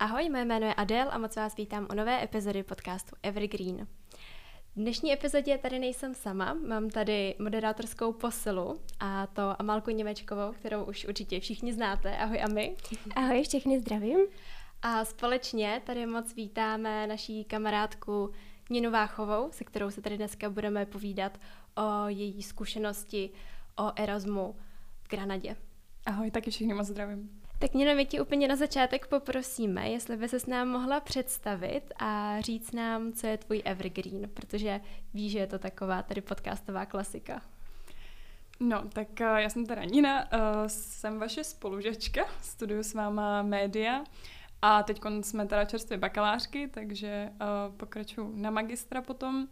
Ahoj, mé jméno je Adel a moc vás vítám u nové epizody podcastu Evergreen. V dnešní epizodě tady nejsem sama, mám tady moderátorskou posilu a to Amalku Němečkovou, kterou už určitě všichni znáte. Ahoj Ami. Ahoj, všechny zdravím. A společně tady moc vítáme naší kamarádku Ninu Váchovou, se kterou se tady dneska budeme povídat o její zkušenosti o Erasmu v Granadě. Ahoj, taky všichni moc zdravím. Tak Nino, my ti úplně na začátek poprosíme, jestli by se s nám mohla představit a říct nám, co je tvůj evergreen, protože víš, že je to taková tady podcastová klasika. No, tak uh, já jsem teda Nina, uh, jsem vaše spolužačka, studuju s váma média a teď jsme teda čerstvě bakalářky, takže uh, pokračuju na magistra potom.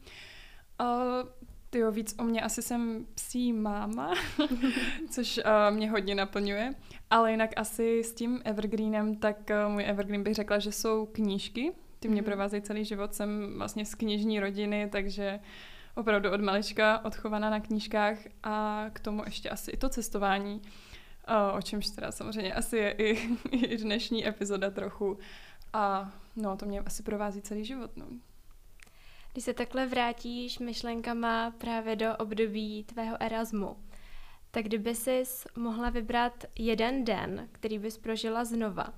Uh, jo, víc o mě asi jsem psí máma, což uh, mě hodně naplňuje. Ale jinak asi s tím evergreenem, tak uh, můj evergreen bych řekla, že jsou knížky. Ty mě mm-hmm. provázejí celý život, jsem vlastně z knižní rodiny, takže opravdu od malička odchovaná na knížkách a k tomu ještě asi i to cestování, uh, o čemž teda samozřejmě asi je i, i dnešní epizoda trochu. A no, to mě asi provází celý život. No. Když se takhle vrátíš myšlenkama právě do období tvého Erasmu, tak kdyby jsi mohla vybrat jeden den, který bys prožila znova,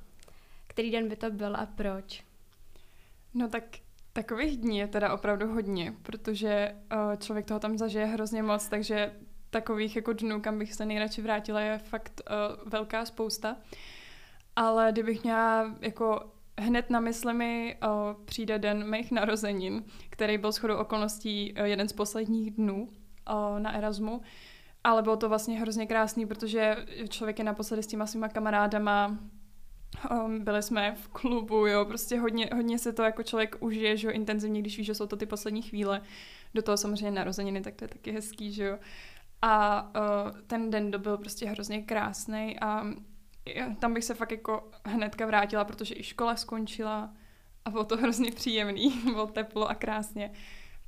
který den by to byl a proč? No tak takových dní je teda opravdu hodně, protože uh, člověk toho tam zažije hrozně moc, takže takových jako dnů, kam bych se nejradši vrátila, je fakt uh, velká spousta. Ale kdybych měla jako hned na mysli mi uh, přijde den mých narozenin, který byl shodou okolností uh, jeden z posledních dnů uh, na Erasmu. Ale bylo to vlastně hrozně krásný, protože člověk je naposledy s těma svýma kamarádama, um, byli jsme v klubu, jo, prostě hodně, hodně se to jako člověk užije, že jo, intenzivně, když víš, že jsou to ty poslední chvíle. Do toho samozřejmě narozeniny, tak to je taky hezký, že jo. A uh, ten den byl prostě hrozně krásný a tam bych se fakt jako hnedka vrátila, protože i škola skončila a bylo to hrozně příjemný, bylo teplo a krásně.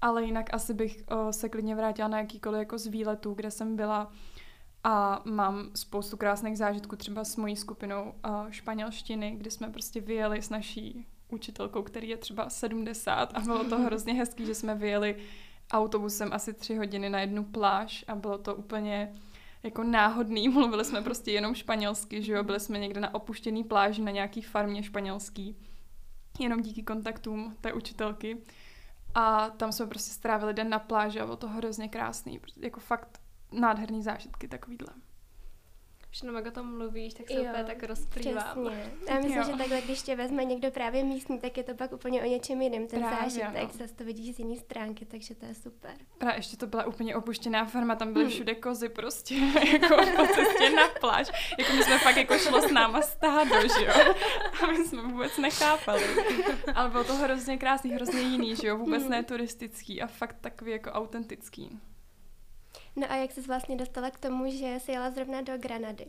Ale jinak asi bych o, se klidně vrátila na jakýkoliv jako z výletů, kde jsem byla a mám spoustu krásných zážitků třeba s mojí skupinou o, španělštiny, kdy jsme prostě vyjeli s naší učitelkou, který je třeba 70 a bylo to hrozně hezký, že jsme vyjeli autobusem asi tři hodiny na jednu pláž a bylo to úplně jako náhodný, mluvili jsme prostě jenom španělsky, že jo, byli jsme někde na opuštěný pláži na nějaký farmě španělský, jenom díky kontaktům té učitelky. A tam jsme prostě strávili den na pláži a bylo to hrozně krásný, jako fakt nádherný zážitky takovýhle. Už jenom jak o tom mluvíš, tak se jo, úplně tak rozplývám. Přesně. Já myslím, jo. že takhle, když tě vezme někdo právě místní, tak je to pak úplně o něčem jiném, ten právě, zážitek, no. zase to vidíš z jiné stránky, takže to je super. Právě ještě to byla úplně opuštěná farma, tam byly hmm. všude kozy prostě, jako po cestě na pláž. Jako my jsme fakt jako šlo s náma stádo, že jo? A my jsme vůbec nechápali. Ale bylo to hrozně krásný, hrozně jiný, že jo? Vůbec hmm. ne turistický a fakt takový jako autentický. No a jak jsi vlastně dostala k tomu, že jsi jela zrovna do Granady?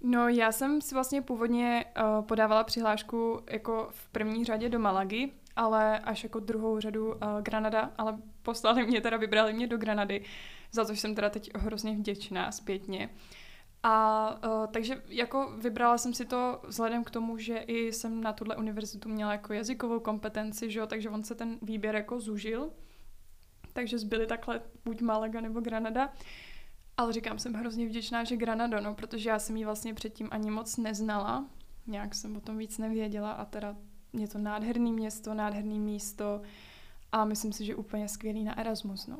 No já jsem si vlastně původně uh, podávala přihlášku jako v první řadě do Malagy, ale až jako druhou řadu uh, Granada, ale poslali mě, teda vybrali mě do Granady, za což jsem teda teď hrozně vděčná zpětně. A uh, takže jako vybrala jsem si to vzhledem k tomu, že i jsem na tuhle univerzitu měla jako jazykovou kompetenci, že jo, takže on se ten výběr jako zužil takže zbyly takhle buď Malaga nebo Granada. Ale říkám, jsem hrozně vděčná, že Granada, no, protože já jsem ji vlastně předtím ani moc neznala. Nějak jsem o tom víc nevěděla a teda je to nádherný město, nádherný místo a myslím si, že úplně skvělý na Erasmus, no.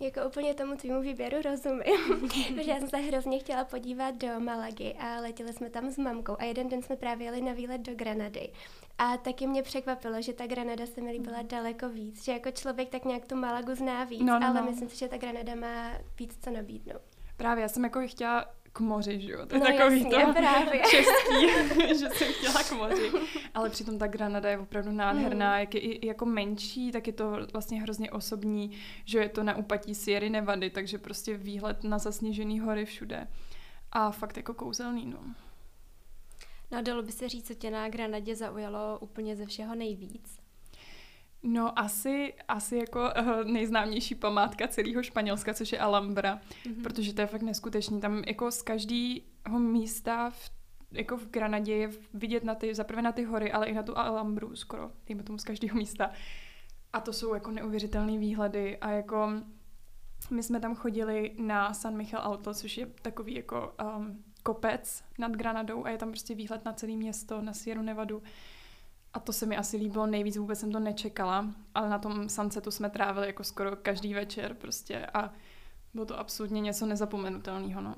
Jako úplně tomu tvýmu výběru rozumím, protože já jsem se hrozně chtěla podívat do Malagy a letěli jsme tam s mamkou a jeden den jsme právě jeli na výlet do Granady. A taky mě překvapilo, že ta Granada se mi líbila daleko víc, že jako člověk tak nějak tu Malagu zná víc, no, no, ale no. myslím si, že ta Granada má víc co nabídnout. Právě, já jsem jako chtěla k moři, že jo? To je no takový jasně, to právě. český, že jsem chtěla k moři. Ale přitom ta Granada je opravdu nádherná, mm. jak je i jako menší, tak je to vlastně hrozně osobní, že je to na úpatí Sierry Nevady, takže prostě výhled na zasněžený hory všude. A fakt jako kouzelný, no. No a dalo by se říct, co tě na Granadě zaujalo úplně ze všeho nejvíc? No asi, asi jako uh, nejznámější památka celého Španělska, což je Alhambra, mm-hmm. protože to je fakt neskutečný. Tam jako z každého místa v jako v Granadě je vidět na ty, zaprvé na ty hory, ale i na tu Alhambru skoro, dejme tomu z každého místa. A to jsou jako neuvěřitelné výhledy a jako my jsme tam chodili na San Michel Alto, což je takový jako um, kopec nad Granadou a je tam prostě výhled na celé město, na Sierra Nevadu. A to se mi asi líbilo nejvíc, vůbec jsem to nečekala, ale na tom sunsetu jsme trávili jako skoro každý večer prostě a bylo to absolutně něco nezapomenutelného, no.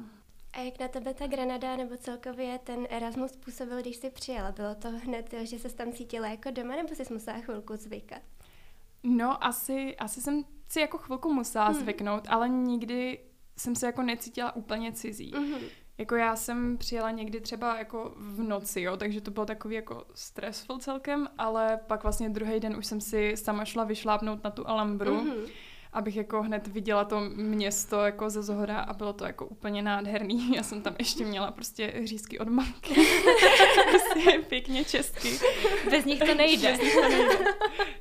A jak na tebe ta Granada nebo celkově ten Erasmus působil, když jsi přijela? Bylo to hned, že se tam cítila jako doma, nebo jsi musela chvilku zvykat? No, asi, asi jsem si jako chvilku musela hmm. zvyknout, ale nikdy jsem se jako necítila úplně cizí. Mm-hmm. Jako já jsem přijela někdy třeba jako v noci, jo, takže to bylo takový jako stressful celkem, ale pak vlastně druhý den už jsem si sama šla vyšlápnout na tu Alhambru. Mm-hmm abych jako hned viděla to město jako ze zhora a bylo to jako úplně nádherný. Já jsem tam ještě měla prostě řízky od mamky. pěkně česky. Bez nich to nejde. Bez nich to nejde.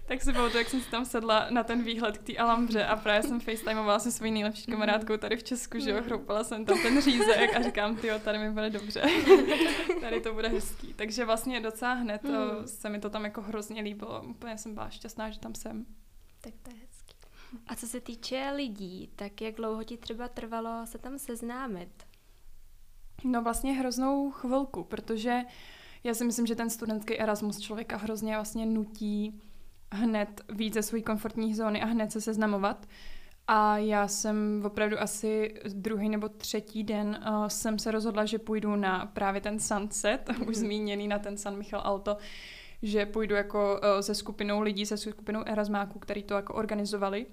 tak si to, jak jsem si tam sedla na ten výhled k té Alambře a právě jsem facetimeovala se svojí nejlepší mhm. kamarádkou tady v Česku, že jo, mhm. chroupala jsem tam ten řízek a říkám, ty tady mi bude dobře. tady to bude hezký. Takže vlastně docela hned mm. se mi to tam jako hrozně líbilo. Úplně jsem byla šťastná, že tam jsem. Tak to je a co se týče lidí, tak jak dlouho ti třeba trvalo se tam seznámit? No vlastně hroznou chvilku, protože já si myslím, že ten studentský Erasmus člověka hrozně vlastně nutí hned víc ze své komfortní zóny a hned se seznamovat. A já jsem opravdu asi druhý nebo třetí den uh, jsem se rozhodla, že půjdu na právě ten sunset, mm-hmm. už zmíněný na ten San Michal Alto, že půjdu jako uh, se skupinou lidí, se skupinou Erasmáků, který to jako organizovali.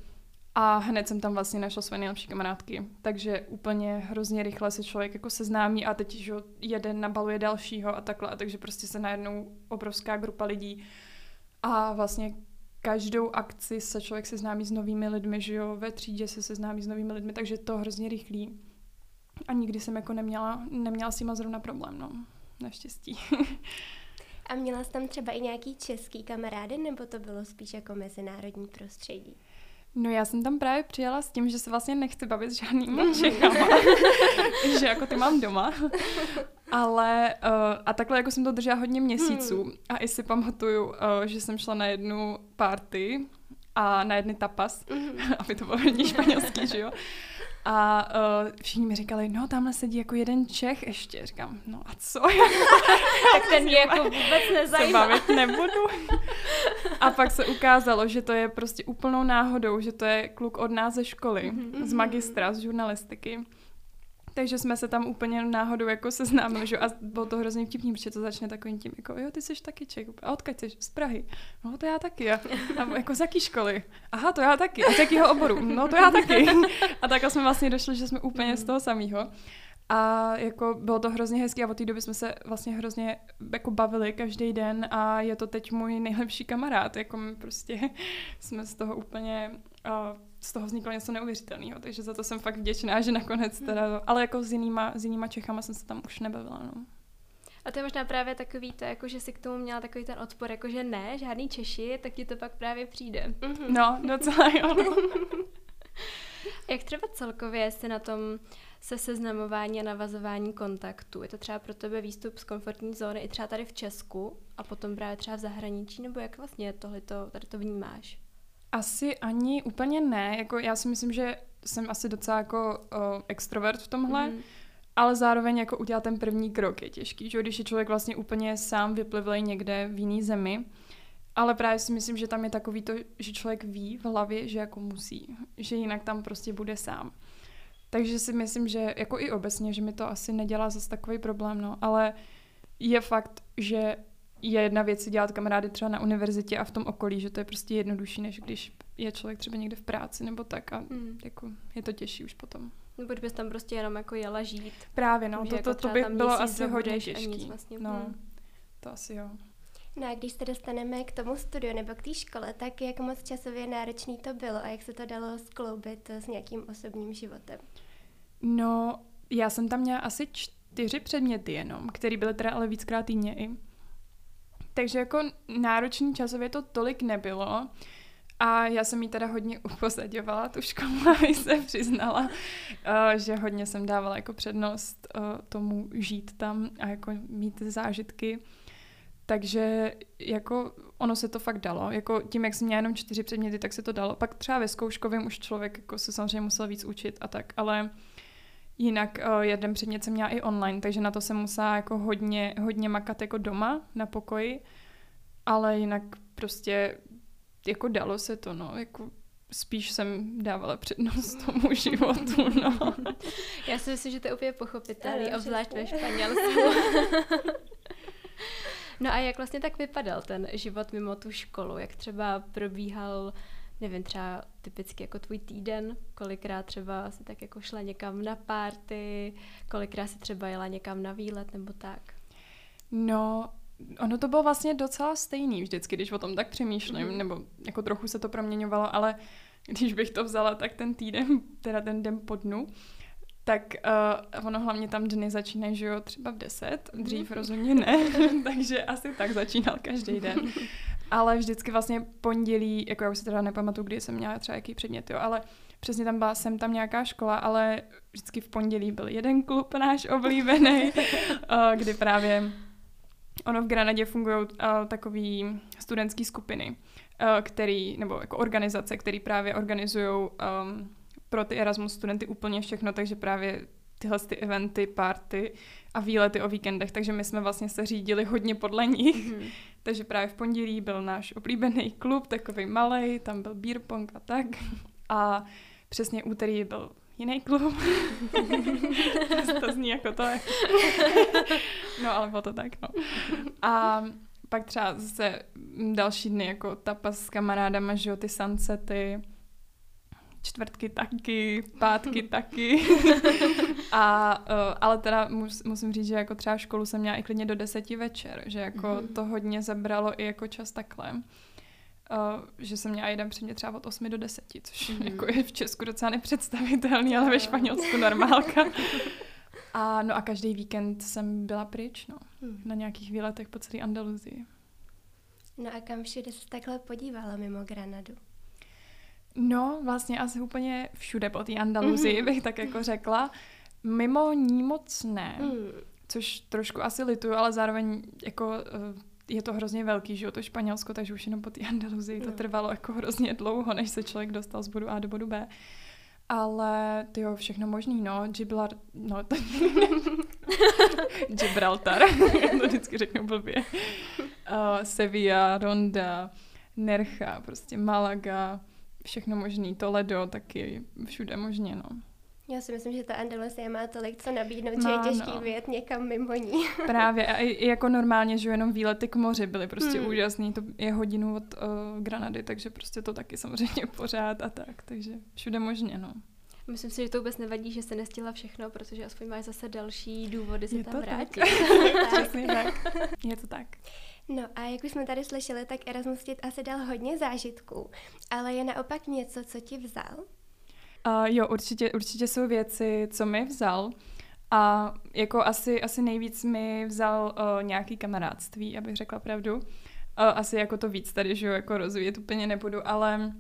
A hned jsem tam vlastně našla své nejlepší kamarádky. Takže úplně hrozně rychle se člověk jako seznámí a teď že jeden nabaluje dalšího a takhle. Takže prostě se najednou obrovská grupa lidí a vlastně každou akci se člověk seznámí s novými lidmi, že jo, ve třídě se seznámí s novými lidmi, takže to hrozně rychlý. A nikdy jsem jako neměla, neměla s tím zrovna problém, no. Naštěstí. A měla jsi tam třeba i nějaký český kamarády, nebo to bylo spíš jako mezinárodní prostředí? No já jsem tam právě přijela s tím, že se vlastně nechci bavit s žádnýma Čechama, že jako ty mám doma. Ale uh, a takhle jako jsem to držela hodně měsíců hmm. a i si pamatuju, uh, že jsem šla na jednu party a na jedny tapas, mm-hmm. aby to bylo hodně španělský, že jo. A uh, všichni mi říkali, no tamhle sedí jako jeden Čech ještě. Říkám, no a co? tak ten mě jako vůbec nezajímá. Se bavit nebudu. a pak se ukázalo, že to je prostě úplnou náhodou, že to je kluk od nás ze školy, mm-hmm. z magistra, z žurnalistiky. Takže jsme se tam úplně náhodou jako seznámili, že? a bylo to hrozně vtipný, protože to začne takovým tím, jako jo, ty jsi taky Čech, a odkud jsi? Z Prahy. No to já taky. A, a jako z jaký školy? Aha, to já taky. A z jakého oboru? No to já taky. A tak jsme vlastně došli, že jsme úplně z toho samého. A jako bylo to hrozně hezké a od té doby jsme se vlastně hrozně jako bavili každý den a je to teď můj nejlepší kamarád. Jako my prostě jsme z toho úplně uh, z toho vzniklo něco neuvěřitelného, takže za to jsem fakt vděčná, že nakonec teda, hmm. ale jako s jinýma, s jinýma Čechama jsem se tam už nebavila, no. A to je možná právě takový to, jako že si k tomu měla takový ten odpor, jako že ne, žádný Češi, tak ti to pak právě přijde. Mm-hmm. No, docela jo. No. Jak třeba celkově jsi na tom se seznamování a navazování kontaktu? Je to třeba pro tebe výstup z komfortní zóny i třeba tady v Česku a potom právě třeba v zahraničí, nebo jak vlastně tohleto, tady to vnímáš? Asi ani úplně ne. Jako já si myslím, že jsem asi docela jako uh, extrovert v tomhle, mm. ale zároveň jako udělat ten první krok je těžký, že když je člověk vlastně úplně sám vyplivlej někde v jiný zemi, ale právě si myslím, že tam je takový to, že člověk ví v hlavě, že jako musí, že jinak tam prostě bude sám. Takže si myslím, že jako i obecně, že mi to asi nedělá zase takový problém, no, ale je fakt, že je jedna věc si dělat kamarády třeba na univerzitě a v tom okolí, že to je prostě jednodušší, než když je člověk třeba někde v práci nebo tak a mm. jako je to těžší už potom. Nebo bys tam prostě jenom jako jela žít. Právě, no, to, jako to, to by bylo asi hodně těžký. Vlastně. No, mm. to asi jo. No a když se dostaneme k tomu studiu nebo k té škole, tak jak moc časově náročný to bylo a jak se to dalo skloubit s nějakým osobním životem? No, já jsem tam měla asi čtyři předměty jenom, které byly teda ale víckrát týdně i. Takže jako náročný časově to tolik nebylo, A já jsem jí teda hodně upozaďovala tu školu, aby se přiznala, uh, že hodně jsem dávala jako přednost uh, tomu žít tam a jako mít zážitky. Takže jako ono se to fakt dalo. Jako tím, jak jsem měla jenom čtyři předměty, tak se to dalo. Pak třeba ve zkouškovém už člověk jako se samozřejmě musel víc učit a tak, ale jinak uh, jeden předmět jsem měla i online, takže na to jsem musela jako hodně, hodně makat jako doma na pokoji, ale jinak prostě jako dalo se to, no, jako spíš jsem dávala přednost tomu životu, no. Já si myslím, že to je úplně pochopitelný, obzvlášť ve Španělsku. no a jak vlastně tak vypadal ten život mimo tu školu? Jak třeba probíhal, nevím, třeba typicky jako tvůj týden? Kolikrát třeba si tak jako šla někam na párty? Kolikrát si třeba jela někam na výlet nebo tak? No, ono to bylo vlastně docela stejný vždycky, když o tom tak přemýšlím, mm. nebo jako trochu se to proměňovalo, ale když bych to vzala, tak ten týden, teda ten den po dnu, tak uh, ono hlavně tam dny začínají, že jo, třeba v 10, dřív rozhodně ne, takže asi tak začínal každý den. Ale vždycky vlastně pondělí, jako já už si teda nepamatuju, kdy jsem měla třeba jaký předmět, jo, ale přesně tam byla jsem tam nějaká škola, ale vždycky v pondělí byl jeden klub náš oblíbený, uh, kdy právě ono v Granadě fungují uh, takový studentské skupiny, uh, který, nebo jako organizace, které právě organizují um, pro ty Erasmus studenty úplně všechno, takže právě tyhle ty eventy, party a výlety o víkendech, takže my jsme vlastně se řídili hodně podle nich. Mm-hmm. takže právě v pondělí byl náš oblíbený klub, takový malý, tam byl beer pong a tak. A přesně úterý byl jiný klub. to zní jako to. Je. no, ale bylo to tak, no. A pak třeba zase další dny, jako tapas s kamarádama, že jo, ty sunsety, čtvrtky taky, pátky taky. a, uh, ale teda mus, musím říct, že jako třeba školu jsem měla i klidně do deseti večer, že jako mm-hmm. to hodně zabralo i jako čas takhle. Uh, že jsem měla jeden předmět třeba od 8 do 10, což mm. jako je v Česku docela nepředstavitelný, ale ve Španělsku normálka. A no a každý víkend jsem byla pryč, no. Mm. Na nějakých výletech po celé Andaluzii. No a kam všude se takhle podívala mimo Granadu? No, vlastně asi úplně všude po té Andaluzii, mm. bych tak jako řekla. Mimo ní moc ne, mm. což trošku asi lituju, ale zároveň jako uh, je to hrozně velký, že jo, to Španělsko, takže už jenom po té Andaluzii to no. trvalo jako hrozně dlouho, než se člověk dostal z bodu A do bodu B. Ale ty jo, všechno možný, no, Giblar, no, to... Gibraltar, to vždycky řeknu blbě. Uh, Sevilla, Ronda, Nercha, prostě Malaga, všechno možný, Toledo taky, všude možně, no. Já si myslím, že ta Andalusie má tolik co nabídnout, no, že je těžký no. vyjet někam mimo ní. Právě a i jako normálně, že jenom výlety k moři byly prostě hmm. úžasný. To je hodinu od uh, Granady, takže prostě to taky samozřejmě pořád a tak. Takže všude možně, no. Myslím si, že to vůbec nevadí, že se nestihla všechno, protože aspoň máš zase další důvody se tam vrátit. tak. tak. Je to tak. No a jak už jsme tady slyšeli, tak Erasmus ti asi dal hodně zážitků, ale je naopak něco, co ti vzal? Uh, jo, určitě, určitě jsou věci, co mi vzal. A jako asi, asi nejvíc mi vzal uh, nějaký kamarádství, abych řekla pravdu. Uh, asi jako to víc tady, že jo, jako rozvíjet úplně nebudu, ale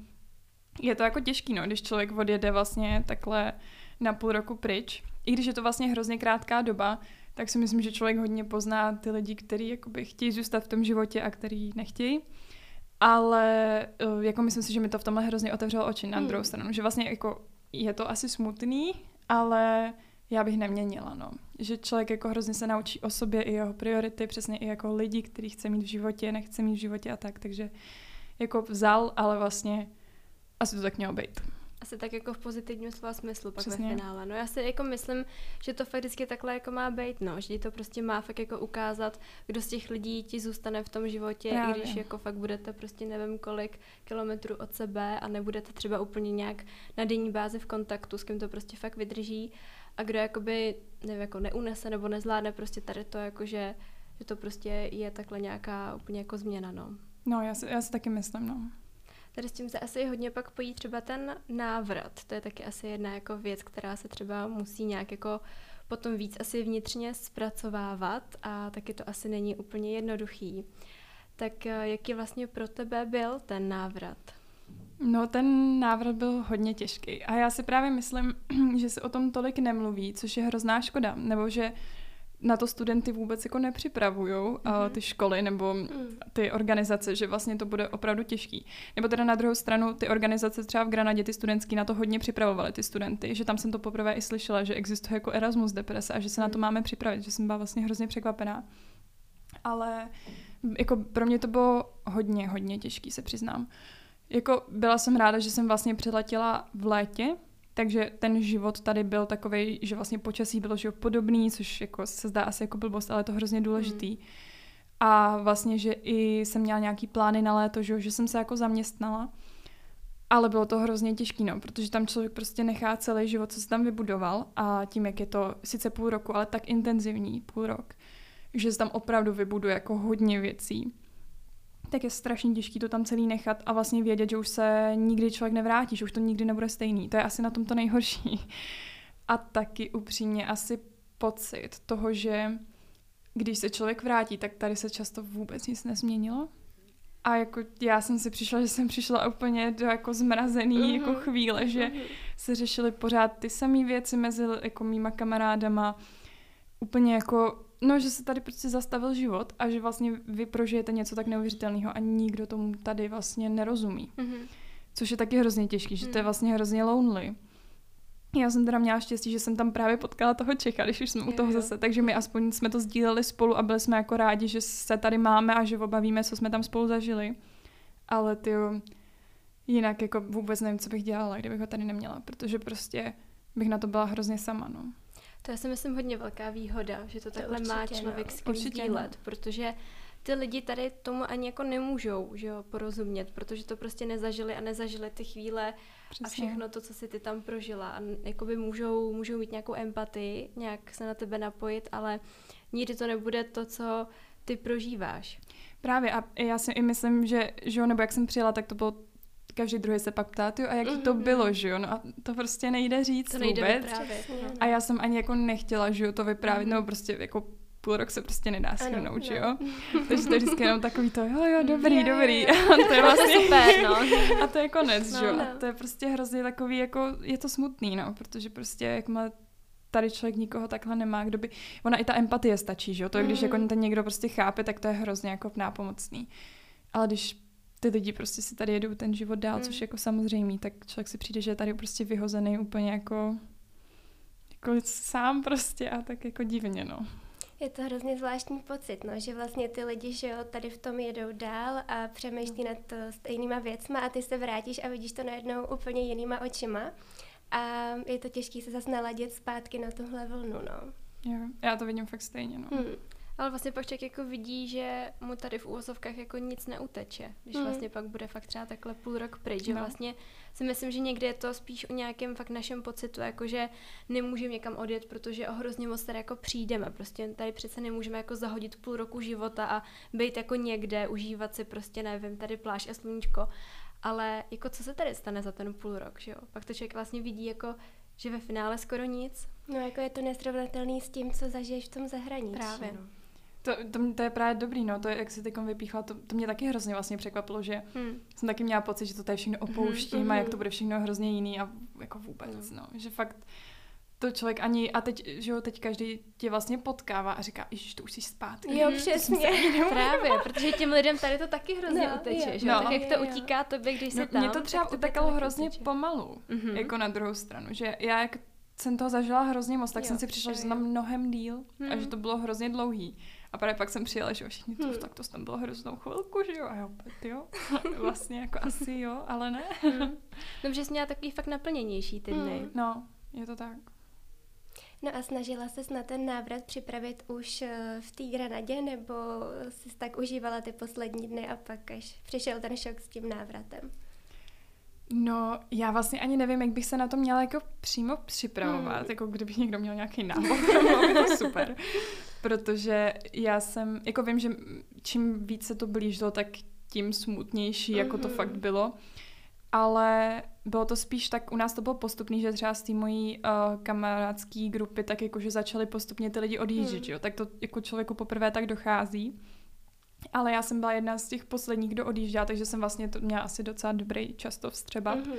je to jako těžký, no, když člověk odjede vlastně takhle na půl roku pryč. I když je to vlastně hrozně krátká doba, tak si myslím, že člověk hodně pozná ty lidi, kteří jakoby chtějí zůstat v tom životě a který nechtějí. Ale uh, jako myslím si, že mi to v tomhle hrozně otevřelo oči na hmm. druhou stranu, že vlastně jako je to asi smutný, ale já bych neměnila, no. Že člověk jako hrozně se naučí o sobě i jeho priority, přesně i jako lidi, který chce mít v životě, nechce mít v životě a tak, takže jako vzal, ale vlastně asi to tak mělo být asi tak jako v pozitivním slova smyslu pak Přesně. ve finále. No já si jako myslím, že to fakt vždycky takhle jako má být, no, že to prostě má fakt jako ukázat, kdo z těch lidí ti zůstane v tom životě, Právě. i když jako fakt budete prostě nevím kolik kilometrů od sebe a nebudete třeba úplně nějak na denní bázi v kontaktu, s kým to prostě fakt vydrží a kdo jakoby, nevím, jako neunese nebo nezvládne prostě tady to jako, že, že to prostě je takhle nějaká úplně jako změna, no. No, já si, já si taky myslím, no. Tady s tím se asi hodně pak pojí třeba ten návrat. To je taky asi jedna jako věc, která se třeba musí nějak jako potom víc asi vnitřně zpracovávat a taky to asi není úplně jednoduchý. Tak eh, jaký vlastně pro tebe byl ten návrat? No, ten návrat byl hodně těžký. A já si právě myslím, že se o tom tolik nemluví, což je hrozná škoda. Nebo že na to studenty vůbec jako nepřipravují mm-hmm. ty školy nebo mm. ty organizace, že vlastně to bude opravdu těžký. Nebo teda na druhou stranu ty organizace třeba v Granadě, ty studentský na to hodně připravovaly ty studenty, že tam jsem to poprvé i slyšela, že existuje jako Erasmus deprese a že se mm. na to mhm. máme připravit, že jsem byla vlastně hrozně překvapená. Ale jako pro mě to bylo hodně, hodně těžký, se přiznám. Jako byla jsem ráda, že jsem vlastně přiletěla v létě, takže ten život tady byl takový, že vlastně počasí bylo že podobný, což jako se zdá asi jako blbost, ale je to hrozně důležitý. Mm. A vlastně, že i jsem měla nějaký plány na léto, že, že jsem se jako zaměstnala. Ale bylo to hrozně těžké, no, protože tam člověk prostě nechá celý život, co se tam vybudoval a tím, jak je to sice půl roku, ale tak intenzivní půl rok, že se tam opravdu vybuduje jako hodně věcí tak je strašně těžké to tam celý nechat a vlastně vědět, že už se nikdy člověk nevrátí, že už to nikdy nebude stejný. To je asi na tom to nejhorší. A taky upřímně asi pocit toho, že když se člověk vrátí, tak tady se často vůbec nic nezměnilo. A jako já jsem si přišla, že jsem přišla úplně do jako zmrazený uh-huh. jako chvíle, že uh-huh. se řešily pořád ty samé věci mezi jako mýma kamarádama. Úplně jako No, že se tady prostě zastavil život a že vlastně vy prožijete něco tak neuvěřitelného a nikdo tomu tady vlastně nerozumí. Mm-hmm. Což je taky hrozně těžký, že mm. to je mhm. vlastně hrozně lonely. Já jsem teda měla štěstí, že jsem tam právě potkala toho Čecha, když už jsme u toho jo. zase, takže my aspoň jsme to sdíleli spolu a byli jsme jako rádi, že se tady máme a že obavíme, co jsme tam spolu zažili. Ale ty jinak jako vůbec nevím, co bych dělala, kdybych ho tady neměla, protože prostě bych na to byla hrozně sama, no. To je si myslím hodně velká výhoda, že to, to takhle má člověk no. s kým sdílet, no. protože ty lidi tady tomu ani jako nemůžou že jo, porozumět, protože to prostě nezažili a nezažili ty chvíle Přesně. a všechno to, co si ty tam prožila. A jakoby můžou, můžou mít nějakou empatii, nějak se na tebe napojit, ale nikdy to nebude to, co ty prožíváš. Právě a já si i myslím, že, že jo, nebo jak jsem přijela, tak to bylo každý druhý se pak ptá, a jak mm-hmm. to bylo, mhm. že jo, no a to prostě nejde říct to nejde vůbec. Vyprávět, a já jsem ani jako nechtěla, že jo, to vyprávět, mm-hmm. nebo prostě jako půl rok se prostě nedá shrnout, že jo. Takže to je vždycky jenom takový to, jo, jo, dobrý, je, dobrý. Je. A to je vlastně super, no. A to je konec, no, že jo. No. A to je prostě hrozně takový, jako, je to smutný, no, protože prostě jak má tady člověk nikoho takhle nemá, kdo by, ona i ta empatie stačí, že jo, to je, když mm. jako ten někdo prostě chápe, tak to je hrozně jako nápomocný. Ale když ty lidi prostě si tady jedou ten život dál, mm. což je jako samozřejmý, tak člověk si přijde, že je tady prostě vyhozený úplně jako, jako sám prostě a tak jako divně, no. Je to hrozně zvláštní pocit, no, že vlastně ty lidi, že jo, tady v tom jedou dál a přemýšlí nad to stejnýma věcma a ty se vrátíš a vidíš to najednou úplně jinýma očima a je to těžké se zase naladit zpátky na tuhle vlnu, no. Jo, já to vidím fakt stejně, no. Hmm. Ale vlastně pak člověk jako vidí, že mu tady v úvozovkách jako nic neuteče, když mm. vlastně pak bude fakt třeba takhle půl rok pryč, že no. vlastně si myslím, že někdy je to spíš o nějakém fakt našem pocitu, jako že nemůžeme někam odjet, protože o hrozně moc tady jako přijdeme, prostě tady přece nemůžeme jako zahodit půl roku života a být jako někde, užívat si prostě, nevím, tady pláž a sluníčko, ale jako co se tady stane za ten půl rok, že jo? Pak to člověk vlastně vidí jako že ve finále skoro nic. No jako je to nesrovnatelný s tím, co zažiješ v tom zahraničí. Právě. No. To, to, to je právě dobrý, no, to, jak se teď vypíchla, to, to mě taky hrozně vlastně překvapilo, že hmm. jsem taky měla pocit, že to tady všechno mhm, opouštím hmm. a jak to bude všechno hrozně jiný a jako vůbec, no, no že fakt to člověk ani, a teď, že jo, teď každý tě vlastně potkává a říká, že to už jsi zpátky. Jo, přesně. Právě, protože těm lidem tady to taky hrozně no, uteče, že jo, no. tak jak to utíká tobě, když no, tam. Mně to třeba utekalo hrozně uteče. pomalu, mm-hmm. jako na druhou stranu, že já jak jsem toho zažila hrozně moc, tak jo, jsem si přišla, že jsem tam mnohem díl mm. a že mhm. to bylo hrozně dlouhý. A právě pak jsem přijela, že všichni to, hmm. tak to tam bylo hroznou chvilku, že jo? A jo, jo. vlastně jako asi jo, ale ne. Hmm. Dobře, jsi měla takový fakt naplněnější ty dny. Hmm. No, je to tak. No a snažila ses na ten návrat připravit už eh, v té Granadě, nebo jsi tak užívala ty poslední dny a pak až přišel ten šok s tím návratem? No, já vlastně ani nevím, jak bych se na to měla jako přímo připravovat, hmm. jako kdyby někdo měl nějaký návod, bylo by to super. Protože já jsem, jako vím, že čím více to blížilo, tak tím smutnější, mm-hmm. jako to fakt mhm. bylo. Ale bylo to spíš tak, u nás to bylo postupný, že třeba z té mojí uh, kamarádské grupy tak jakože začaly postupně ty lidi odjíždět, mm. jo? tak to jako člověku poprvé tak dochází. ale já jsem byla jedna z těch posledních, kdo odjížděla, takže jsem vlastně to měla asi docela dobrý čas to vstřebat. Mm-hmm.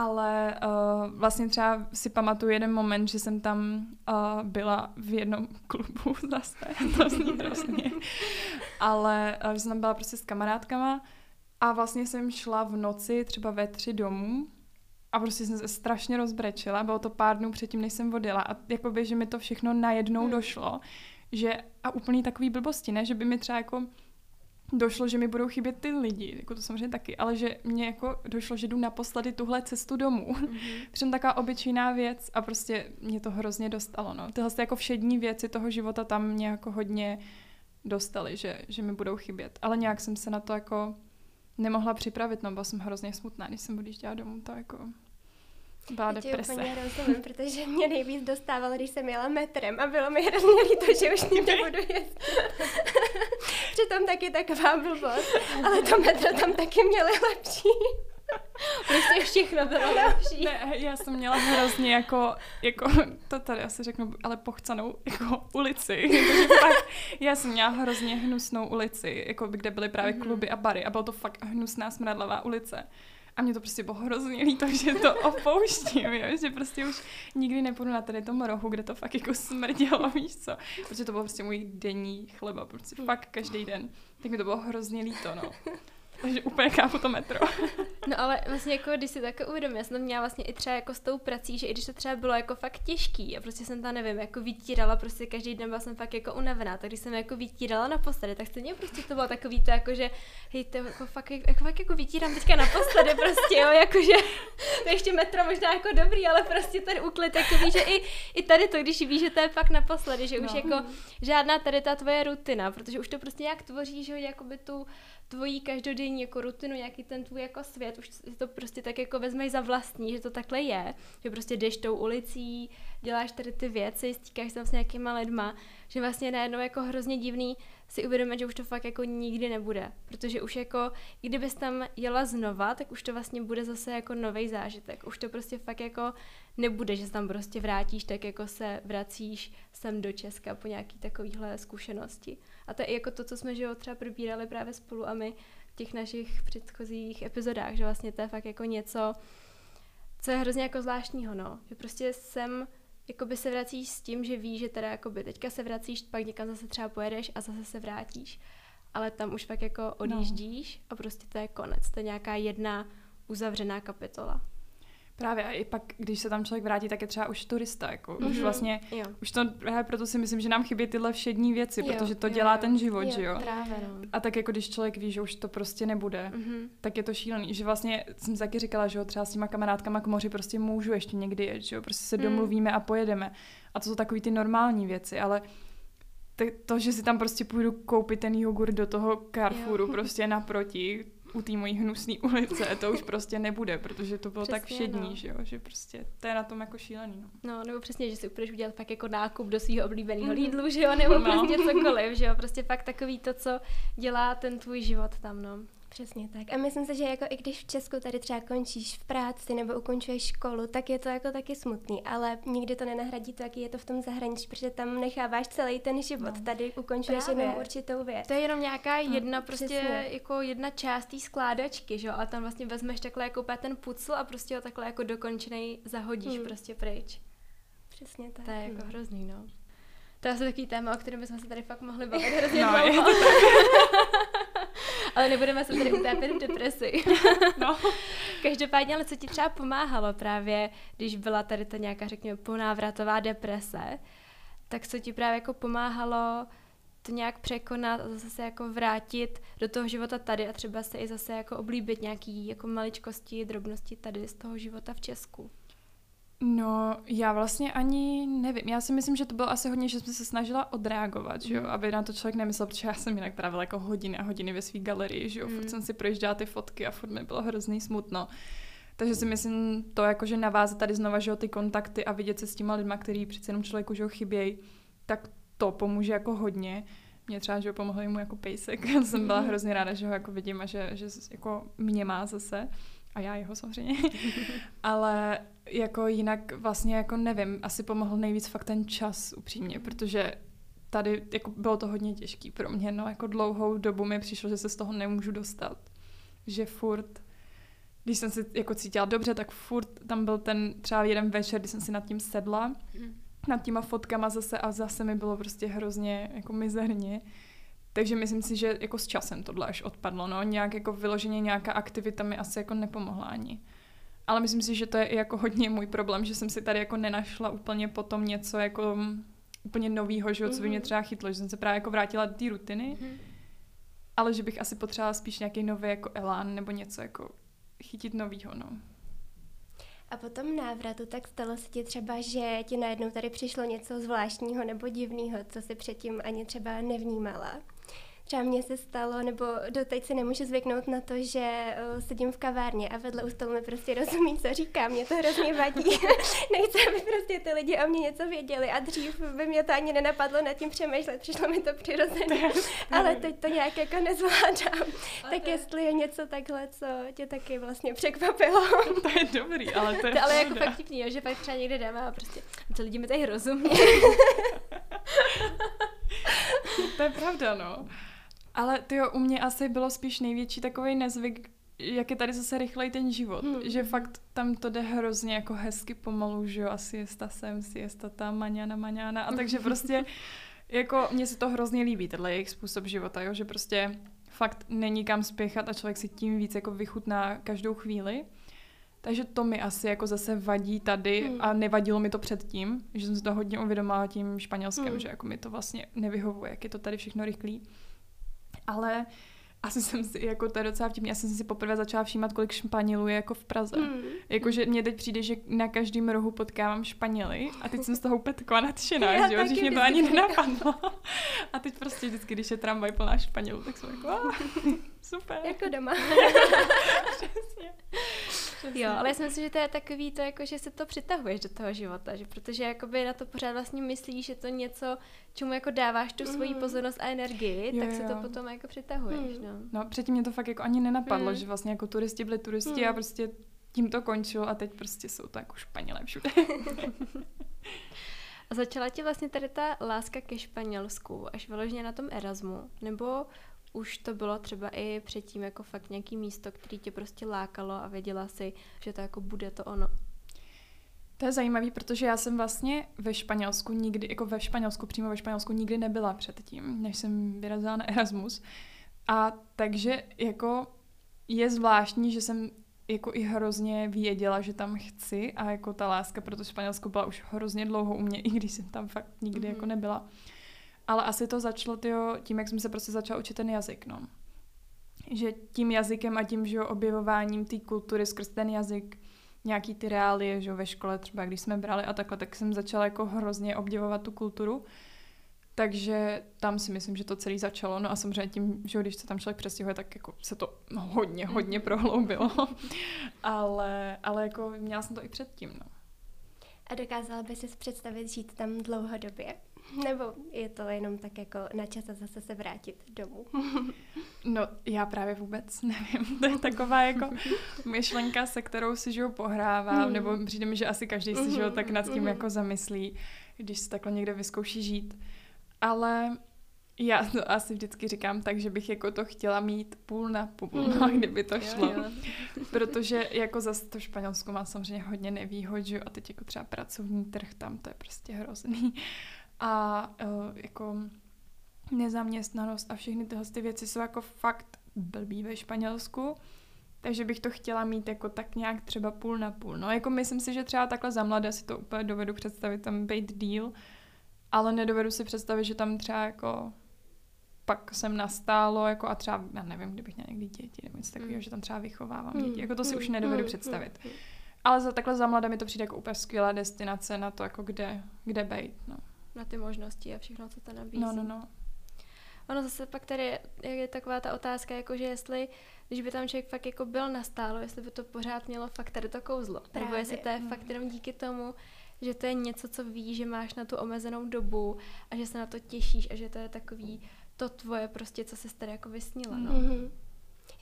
Ale uh, vlastně třeba si pamatuju jeden moment, že jsem tam uh, byla v jednom klubu zase, to zní hrozně, ale uh, že jsem tam byla prostě s kamarádkama a vlastně jsem šla v noci třeba ve tři domů a prostě jsem se strašně rozbrečila, bylo to pár dnů předtím, než jsem odjela a jakoby, že mi to všechno najednou hmm. došlo, že a úplný takový blbosti, ne, že by mi třeba jako došlo, že mi budou chybět ty lidi, jako to samozřejmě taky, ale že mě jako došlo, že jdu naposledy tuhle cestu domů. Mm-hmm. Přitom taková obyčejná věc a prostě mě to hrozně dostalo, no. Tyhle jako všední věci toho života tam mě jako hodně dostaly, že, že mi budou chybět. Ale nějak jsem se na to jako nemohla připravit, no byla jsem hrozně smutná, když jsem odjížděla domů, to jako byla Já deprese. úplně rozumím, protože mě nejvíc dostávalo, když jsem jela metrem a bylo mi hrozně líto, že už ním nebudu jezdit. Přitom taky taková blbost, ale to metro tam taky měli lepší. Prostě všechno bylo lepší. Ne, já jsem měla hrozně jako, jako to tady asi řeknu, ale pochcanou jako ulici. fakt, já jsem měla hrozně hnusnou ulici, jako kde byly právě mm-hmm. kluby a bary a bylo to fakt hnusná smradlavá ulice. A mě to prostě bylo hrozně líto, že to opouštím, jo? že prostě už nikdy nepůjdu na tady tomu rohu, kde to fakt jako smrdělo, víš co. Protože to bylo prostě můj denní chleba, prostě fakt každý den. Tak mi to bylo hrozně líto, no. Takže úplně kápu to metro. No ale vlastně jako, když si tak uvědomím, já jsem měla vlastně i třeba jako s tou prací, že i když to třeba bylo jako fakt těžký a prostě jsem tam, nevím, jako vytírala, prostě každý den byla jsem fakt jako unavená, tak když jsem jako vytírala naposledy, tak stejně prostě to bylo takový to jako, že hej, to jako fakt, jako, fakt jako vytírám teďka naposledy prostě, jo, jakože to ještě metro možná jako dobrý, ale prostě ten úklid, jako víš, že i, i tady to, když víš, že to je fakt naposledy, že už no. jako žádná tady ta tvoje rutina, protože už to prostě nějak tvoří, že jako by tu tvojí každodenní jako rutinu, nějaký ten tvůj jako svět, už si to prostě tak jako vezmeš za vlastní, že to takhle je, že prostě jdeš tou ulicí, děláš tady ty věci, stýkáš se s nějakýma lidma, že vlastně najednou jako hrozně divný si uvědomit, že už to fakt jako nikdy nebude, protože už jako, kdybys tam jela znova, tak už to vlastně bude zase jako nový zážitek, už to prostě fakt jako nebude, že se tam prostě vrátíš, tak jako se vracíš sem do Česka po nějaký takovýhle zkušenosti. A to je jako to, co jsme že jo, třeba probírali právě spolu a my v těch našich předchozích epizodách, že vlastně to je fakt jako něco, co je hrozně jako zvláštního, no. Že prostě sem jakoby se vracíš s tím, že víš, že teda jakoby teďka se vracíš, pak někam zase třeba pojedeš a zase se vrátíš. Ale tam už fakt jako odjíždíš no. a prostě to je konec. To je nějaká jedna uzavřená kapitola. Právě a i pak, když se tam člověk vrátí, tak je třeba už turista, jako mm-hmm. už mhm. vlastně, jo. už to, právě proto si myslím, že nám chybí tyhle všední věci, jo, protože to jo, dělá jo. ten život, jo, že jo. Právě, no. A tak jako když člověk ví, že už to prostě nebude, mm-hmm. tak je to šílený, že vlastně jsem taky říkala, že jo, třeba s těma kamarádkama k moři prostě můžu ještě někdy jet, že jo, prostě se mm. domluvíme a pojedeme. A to jsou takový ty normální věci, ale to, že si tam prostě půjdu koupit ten jogurt do toho Carrefouru jo. prostě naproti, u té mojí hnusné ulice to už prostě nebude, protože to bylo přesně, tak všední, no. že jo, že prostě to je na tom jako šílený, no. No, nebo přesně, že si budeš udělat fakt jako nákup do svého oblíbeného mm. Lidlu, že jo, nebo no. prostě cokoliv, že jo, prostě fakt takový to, co dělá ten tvůj život tam, no. Přesně tak. A myslím si, že jako i když v Česku tady třeba končíš v práci nebo ukončuješ školu, tak je to jako taky smutný, ale nikdy to nenahradí to, jaký je to v tom zahraničí, protože tam necháváš celý ten život. No. Tady ukončuješ Právě. jenom určitou věc. To je jenom nějaká no, jedna, no, prostě přesně. jako jedna část té skládačky, že jo? A tam vlastně vezmeš takhle jako ten pucl a prostě ho takhle jako dokončený zahodíš hmm. prostě pryč. Přesně tak. To je jako no. hrozný, no. To je asi takový téma, o kterém bychom se tady fakt mohli bavit hrozně no, dlouho. ale nebudeme se tady utápět v depresi. no. Každopádně, ale co ti třeba pomáhalo právě, když byla tady ta nějaká, řekněme, ponávratová deprese, tak co ti právě jako pomáhalo to nějak překonat a zase se jako vrátit do toho života tady a třeba se i zase jako oblíbit nějaký jako maličkosti, drobnosti tady z toho života v Česku? No, já vlastně ani nevím. Já si myslím, že to bylo asi hodně, že jsem se snažila odreagovat, že jo? Mm. aby na to člověk nemyslel, protože já jsem jinak trávila jako hodiny a hodiny ve své galerii, že jo, mm. furt jsem si projížděla ty fotky a furt mi bylo hrozný smutno. Takže si myslím to jako, že navázat tady znova, že jo, ty kontakty a vidět se s těma lidma, který přece jenom člověku, že jo, chybějí, tak to pomůže jako hodně. Mě třeba, že jo, pomohl mu jako pejsek. Já jsem byla mm. hrozně ráda, že ho jako vidím a že, že jako mě má zase a já jeho samozřejmě, ale jako jinak vlastně jako nevím, asi pomohl nejvíc fakt ten čas upřímně, protože tady jako bylo to hodně těžký pro mě, no jako dlouhou dobu mi přišlo, že se z toho nemůžu dostat. Že furt, když jsem si jako cítila dobře, tak furt tam byl ten třeba jeden večer, kdy jsem si nad tím sedla, mm. nad těma fotkama zase a zase mi bylo prostě hrozně jako mizerně. Takže myslím si, že jako s časem tohle až odpadlo, no. Nějak jako vyloženě nějaká aktivita mi asi jako nepomohla ani. Ale myslím si, že to je i jako hodně můj problém, že jsem si tady jako nenašla úplně potom něco jako úplně novýho, že, co by mě mhm. třeba chytlo, že jsem se právě jako vrátila do té rutiny, mm-hmm. ale že bych asi potřebovala spíš nějaký nový jako elán nebo něco jako chytit novýho, no. A potom návratu, tak stalo se ti třeba, že ti najednou tady přišlo něco zvláštního nebo divného, co si předtím ani třeba nevnímala? Třeba mně se stalo, nebo doteď si nemůžu zvyknout na to, že uh, sedím v kavárně a vedle u stolu mi prostě rozumí, co říká. Mě to hrozně vadí. Nechci, aby prostě ty lidi o mě něco věděli a dřív by mě to ani nenapadlo nad tím přemýšlet. Přišlo mi to přirozeně. Ale teď to nějak jako nezvládám. tak jestli je něco takhle, co tě taky vlastně překvapilo. to je dobrý, ale to je to, Ale jako fakt vtipný, že fakt třeba někde jdeme a prostě ty lidi mi tady rozumí. to je pravda, no. Ale ty u mě asi bylo spíš největší takový nezvyk, jak je tady zase rychlej ten život. Hmm. Že fakt tam to jde hrozně jako hezky pomalu, že jo, asi siesta sem, siesta tam, maňana, maňana. A takže prostě jako mně se to hrozně líbí, tenhle jejich způsob života, jo, že prostě fakt není kam spěchat a člověk si tím víc jako vychutná každou chvíli. Takže to mi asi jako zase vadí tady hmm. a nevadilo mi to předtím, že jsem si to hodně uvědomila tím španělském, hmm. že jako mi to vlastně nevyhovuje, jak je to tady všechno rychlý ale asi jsem si, jako to je docela vtipně, já jsem si poprvé začala všímat, kolik Španělů je jako v Praze. Mm. Jakože mně teď přijde, že na každém rohu potkávám Španěly a teď jsem z toho úplně taková nadšená, že jo, že mě to ani nenapadlo. A teď prostě vždycky, když je tramvaj plná Španělů, tak jsem jako, super. Jako doma. Přesně. Jo, ale já si myslím, že to je takový to, jako, že se to přitahuješ do toho života, že protože jakoby na to pořád vlastně myslíš, že to něco, čemu jako dáváš tu svoji mm. pozornost a energii, jo, tak jo. se to potom jako přitahuješ, mm. no. No, předtím mě to fakt jako ani nenapadlo, mm. že vlastně jako turisti byli turisti mm. a prostě tím to končilo a teď prostě jsou to jako Španělé všude. a začala ti vlastně tady ta láska ke Španělsku až vyloženě na tom Erasmu, nebo už to bylo třeba i předtím jako fakt nějaký místo, který tě prostě lákalo a věděla si, že to jako bude to ono? To je zajímavý, protože já jsem vlastně ve Španělsku nikdy, jako ve Španělsku, přímo ve Španělsku nikdy nebyla předtím, než jsem vyrazila na Erasmus. A takže jako je zvláštní, že jsem jako i hrozně věděla, že tam chci a jako ta láska pro to Španělsko byla už hrozně dlouho u mě, i když jsem tam fakt nikdy mm-hmm. jako mhm. nebyla. Ale asi to začalo tyjo, tím, jak jsem se prostě začala učit ten jazyk, no. Že tím jazykem a tím, že objevováním té kultury skrz ten jazyk, nějaký ty reálie, že ve škole třeba, když jsme brali a takhle, tak jsem začala jako hrozně obdivovat tu kulturu. Takže tam si myslím, že to celé začalo. No a samozřejmě tím, že když se tam člověk přestěhuje, tak jako se to hodně, hodně prohloubilo. ale, ale jako měla jsem to i předtím, no. A dokázala by si představit žít tam dlouhodobě? Nebo je to jenom tak jako na čas a zase se vrátit domů? no, já právě vůbec nevím. To je taková jako myšlenka, se kterou si žiju pohrávám, mm. nebo přijde mi, že asi každý si žiju tak nad tím mm. jako zamyslí, když se takhle někde vyzkouší žít. Ale já to asi vždycky říkám tak, že bych jako to chtěla mít půl na půl, mm. no, kdyby to šlo. Jo, jo. Protože jako zase to Španělsko má samozřejmě hodně nevýhod, že a teď jako třeba pracovní trh tam, to je prostě hrozný a uh, jako nezaměstnanost a všechny tyhle ty věci jsou jako fakt blbý ve Španělsku, takže bych to chtěla mít jako tak nějak třeba půl na půl. No jako myslím si, že třeba takhle za mladé si to úplně dovedu představit, tam být díl, ale nedovedu si představit, že tam třeba jako pak jsem nastálo jako a třeba, já nevím, kdybych měla někdy děti nebo něco takového, mm. že tam třeba vychovávám mm. děti, jako to si mm. už nedovedu mm. představit. Mm. Ale za, takhle za mladé mi to přijde jako úplně skvělá destinace na to, jako kde, kde bejt, no na ty možnosti a všechno, co to nabízí. No, no, no. Ono zase pak tady je taková ta otázka, jako že jestli, když by tam člověk fakt jako byl nastálo, jestli by to pořád mělo fakt tady to kouzlo. Právě. Nebo jestli to je mm. fakt jenom díky tomu, že to je něco, co víš, že máš na tu omezenou dobu a že se na to těšíš a že to je takový to tvoje prostě, co se tady jako vysnila. No. Mm-hmm.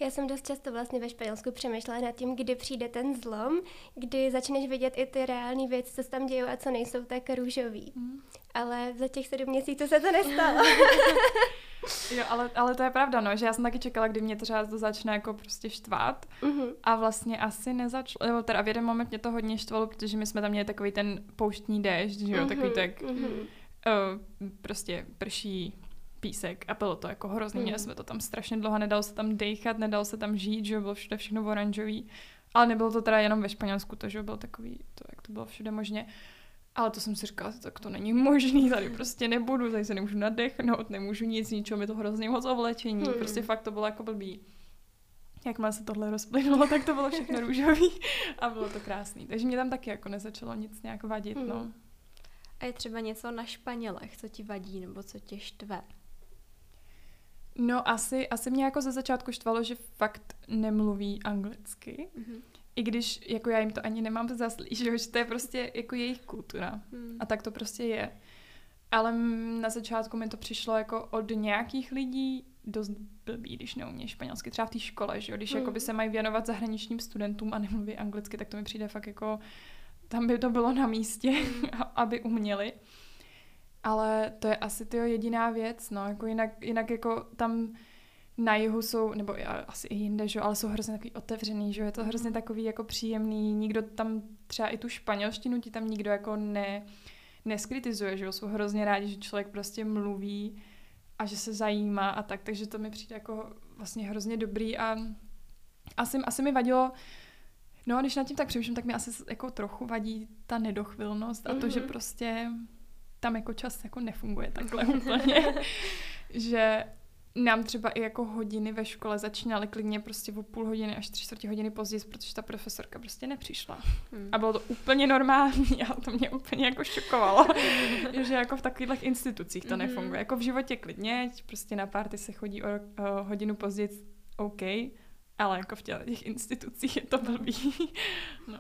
Já jsem dost často vlastně ve Španělsku přemýšlela nad tím, kdy přijde ten zlom, kdy začneš vidět i ty reální věci, co se tam dějí a co nejsou tak růžový. Mm. Ale za těch sedm měsíců se to nestalo. jo, ale, ale to je pravda, no, že já jsem taky čekala, kdy mě třeba to začne jako prostě štvát mm-hmm. a vlastně asi nezačalo, nebo teda v jeden moment mě to hodně štvalo, protože my jsme tam měli takový ten pouštní déšť, že jo, mm-hmm. takový tak mm-hmm. uh, prostě prší písek a bylo to jako hrozný, mm. jsme to tam strašně dlouho, nedalo se tam dechat, nedalo se tam žít, že bylo všude všechno oranžový, ale nebylo to teda jenom ve Španělsku, to, že bylo takový, to, jak to bylo všude možně. Ale to jsem si říkala, tak to není možný, tady prostě nebudu, tady se nemůžu nadechnout, nemůžu nic, ničeho, mi to hrozně moc ovlečení, hmm. prostě fakt to bylo jako blbý. má se tohle rozplynulo, tak to bylo všechno růžový a bylo to krásný. Takže mě tam taky jako nezačalo nic nějak vadit, hmm. no. A je třeba něco na Španělech, co ti vadí nebo co tě štve? No asi, asi mě jako ze začátku štvalo, že fakt nemluví anglicky. Mm-hmm. I když jako já jim to ani nemám zaslí, že to je prostě jako jejich kultura. Mm. A tak to prostě je. Ale na začátku mi to přišlo jako od nějakých lidí dost blbý, když neumí španělsky, třeba v té škole, že jo? když mm. by se mají věnovat zahraničním studentům a nemluví anglicky, tak to mi přijde fakt jako, tam by to bylo na místě, mm. aby uměli. Ale to je asi to jediná věc, no, jako jinak, jinak jako tam na jihu jsou, nebo asi i jinde, že, ale jsou hrozně takový otevřený, že je to hrozně mhm. takový jako příjemný, nikdo tam třeba i tu španělštinu ti tam nikdo jako ne, neskritizuje, že jsou hrozně rádi, že člověk prostě mluví a že se zajímá a tak, takže to mi přijde jako vlastně hrozně dobrý a asi, asi mi vadilo, no když nad tím tak přemýšlím, tak mi asi jako trochu vadí ta nedochvilnost a mm-hmm. to, že mhm. prostě tam jako čas jako nefunguje takhle úplně, že nám třeba i jako hodiny ve škole začínaly klidně prostě o půl hodiny až tři čtvrtě hodiny později, protože ta profesorka prostě nepřišla. Hmm. A bylo to úplně normální a to mě úplně jako šokovalo, že jako v takových institucích to hmm. nefunguje. Jako v životě klidně, prostě na párty se chodí o, o hodinu později, OK, ale jako v těch institucích je to blbý. no.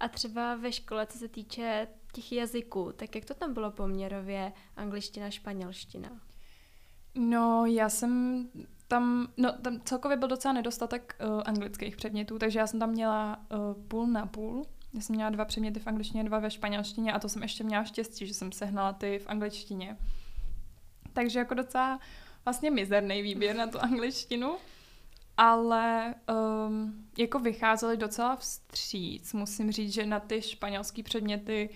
A třeba ve škole, co se týče těch jazyků, tak jak to tam bylo poměrově angličtina, španělština? No, já jsem tam, no tam celkově byl docela nedostatek uh, anglických předmětů, takže já jsem tam měla uh, půl na půl. Já jsem měla dva předměty v angličtině, dva ve španělštině a to jsem ještě měla štěstí, že jsem sehnala ty v angličtině. Takže jako docela vlastně mizerný výběr na tu angličtinu ale um, jako vycházeli docela vstříc. Musím říct, že na ty španělské předměty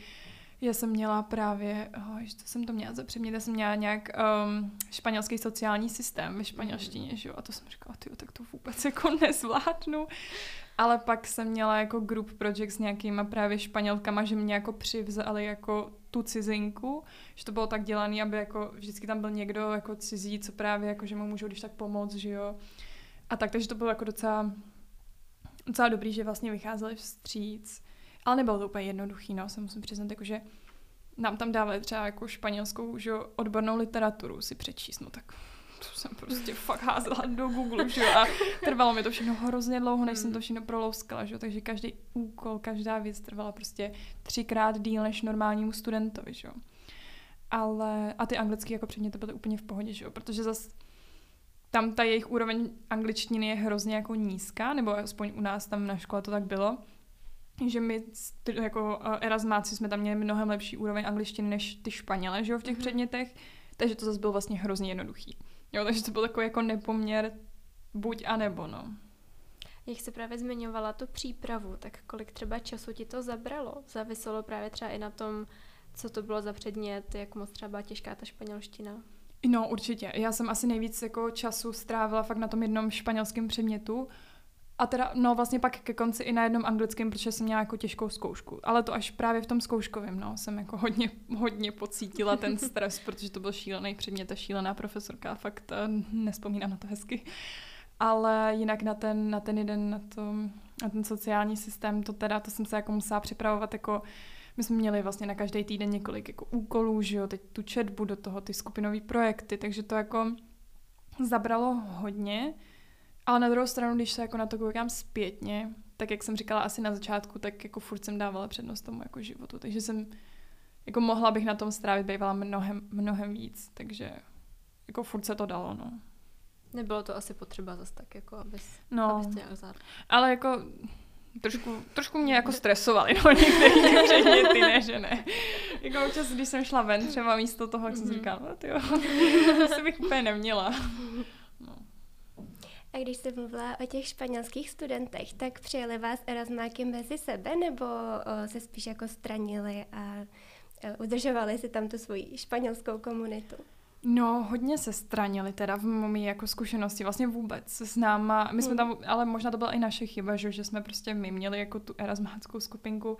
já jsem měla právě, oh, co jsem to měla za předmět, já jsem měla nějak um, španělský sociální systém ve španělštině, že jo, a to jsem říkala, tyjo, tak to vůbec jako nezvládnu. Ale pak jsem měla jako group project s nějakýma právě španělkama, že mě jako přivzali jako tu cizinku, že to bylo tak dělané, aby jako vždycky tam byl někdo jako cizí, co právě jako, že mu můžou když tak pomoct, že jo. A tak, takže to bylo jako docela, docela dobrý, že vlastně vycházeli vstříc. Ale nebylo to úplně jednoduchý, no, se musím přiznat, jako, že nám tam dávali třeba jako španělskou že odbornou literaturu si přečíst, no tak to jsem prostě fakt házela do Google, že a trvalo mi to všechno hrozně dlouho, než jsem to všechno prolouskala, že takže každý úkol, každá věc trvala prostě třikrát díl než normálnímu studentovi, že Ale, a ty anglické jako předměty byly úplně v pohodě, že protože zase tam ta jejich úroveň angličtiny je hrozně jako nízká, nebo aspoň u nás tam na škole to tak bylo, že my jako erasmáci jsme tam měli mnohem lepší úroveň angličtiny než ty Španěle, že jo, v těch mm-hmm. předmětech, takže to zase bylo vlastně hrozně jednoduchý. Jo, takže to byl takový jako nepoměr buď a nebo, no. Jak se právě zmiňovala tu přípravu, tak kolik třeba času ti to zabralo? Záviselo právě třeba i na tom, co to bylo za předmět, jak moc třeba těžká ta španělština? No, určitě. Já jsem asi nejvíc jako času strávila fakt na tom jednom španělském předmětu. A teda, no vlastně pak ke konci i na jednom anglickém, protože jsem měla jako těžkou zkoušku. Ale to až právě v tom zkouškovém, no, jsem jako hodně, hodně pocítila ten stres, protože to byl šílený předmět a šílená profesorka, fakt uh, nespomínám na to hezky. Ale jinak na ten, na ten jeden, na, to, na ten sociální systém, to teda, to jsem se jako musela připravovat jako my jsme měli vlastně na každý týden několik jako úkolů, že jo, teď tu četbu do toho, ty skupinové projekty, takže to jako zabralo hodně, ale na druhou stranu, když se jako na to koukám zpětně, tak jak jsem říkala asi na začátku, tak jako furt jsem dávala přednost tomu jako životu, takže jsem jako mohla bych na tom strávit bývala mnohem, mnohem víc, takže jako furt se to dalo, no. Nebylo to asi potřeba zase tak, jako abys, No. abys to nějak zvládl. Ale jako trošku, trošku mě jako stresovali, no některé předměty, ne, že ne. Jako občas, když jsem šla ven, třeba místo toho, jak jsem si říkala, no tyjo, to bych úplně neměla. No. A když jste mluvila o těch španělských studentech, tak přijeli vás Erasmáky mezi sebe, nebo o, se spíš jako stranili a o, udržovali si tam tu svoji španělskou komunitu? No, hodně se stranili teda v mými jako zkušenosti, vlastně vůbec s náma. My jsme tam, ale možná to byla i naše chyba, že, že jsme prostě my měli jako tu erasmáckou skupinku